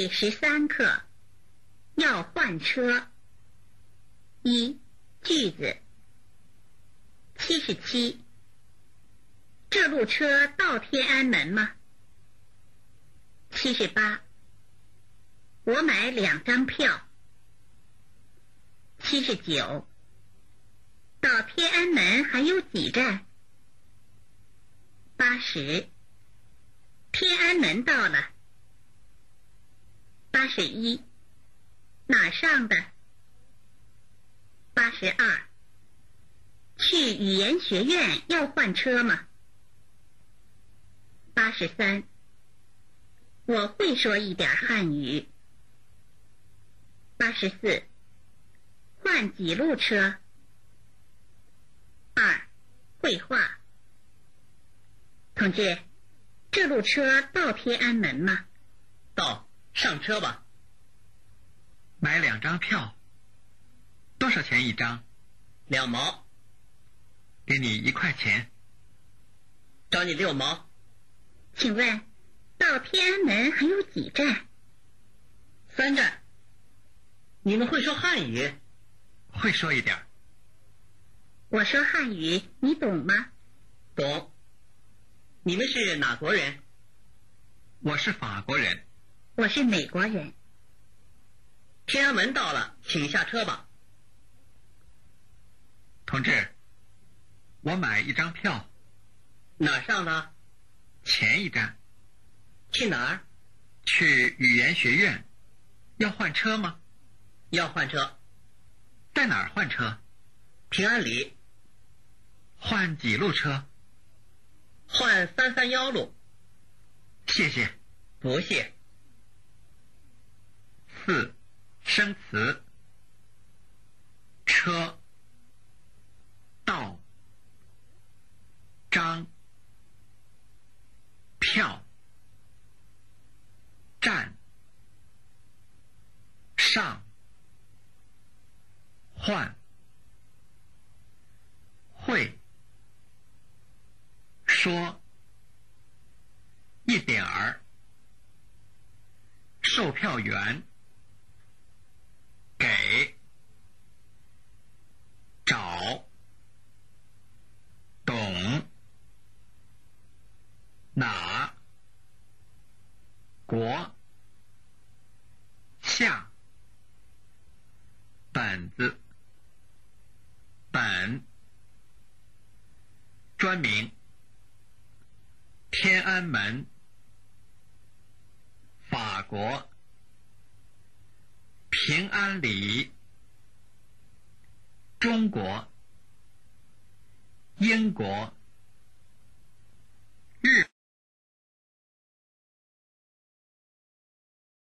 第十三课要换车。一句子。七十七。这路车到天安门吗？七十八。我买两张票。七十九。到天安门还有几站？八十。天安门到了。八十一，哪上的？八十二，去语言学院要换车吗？八十三，我会说一点汉语。八十四，换几路车？二，绘画。同志，这路车到天安门吗？到。上车吧。买两张票，多少钱一张？两毛。给你一块钱。找你六毛。请问，到天安门还有几站？三站。你们会说汉语？会说一点。我说汉语，你懂吗？懂。你们是哪国人？我是法国人。我是美国人。天安门到了，请下车吧。同志，我买一张票。哪上呢？前一站。去哪儿？去语言学院。要换车吗？要换车。在哪儿换车？平安里。换几路车？换三三幺路。谢谢。不谢。四，生词。车，到，张，票，站，上，换，会，说，一点儿，售票员。给，找，懂，哪，国，下，本子，本，专名，天安门，法国。平安里，中国，英国。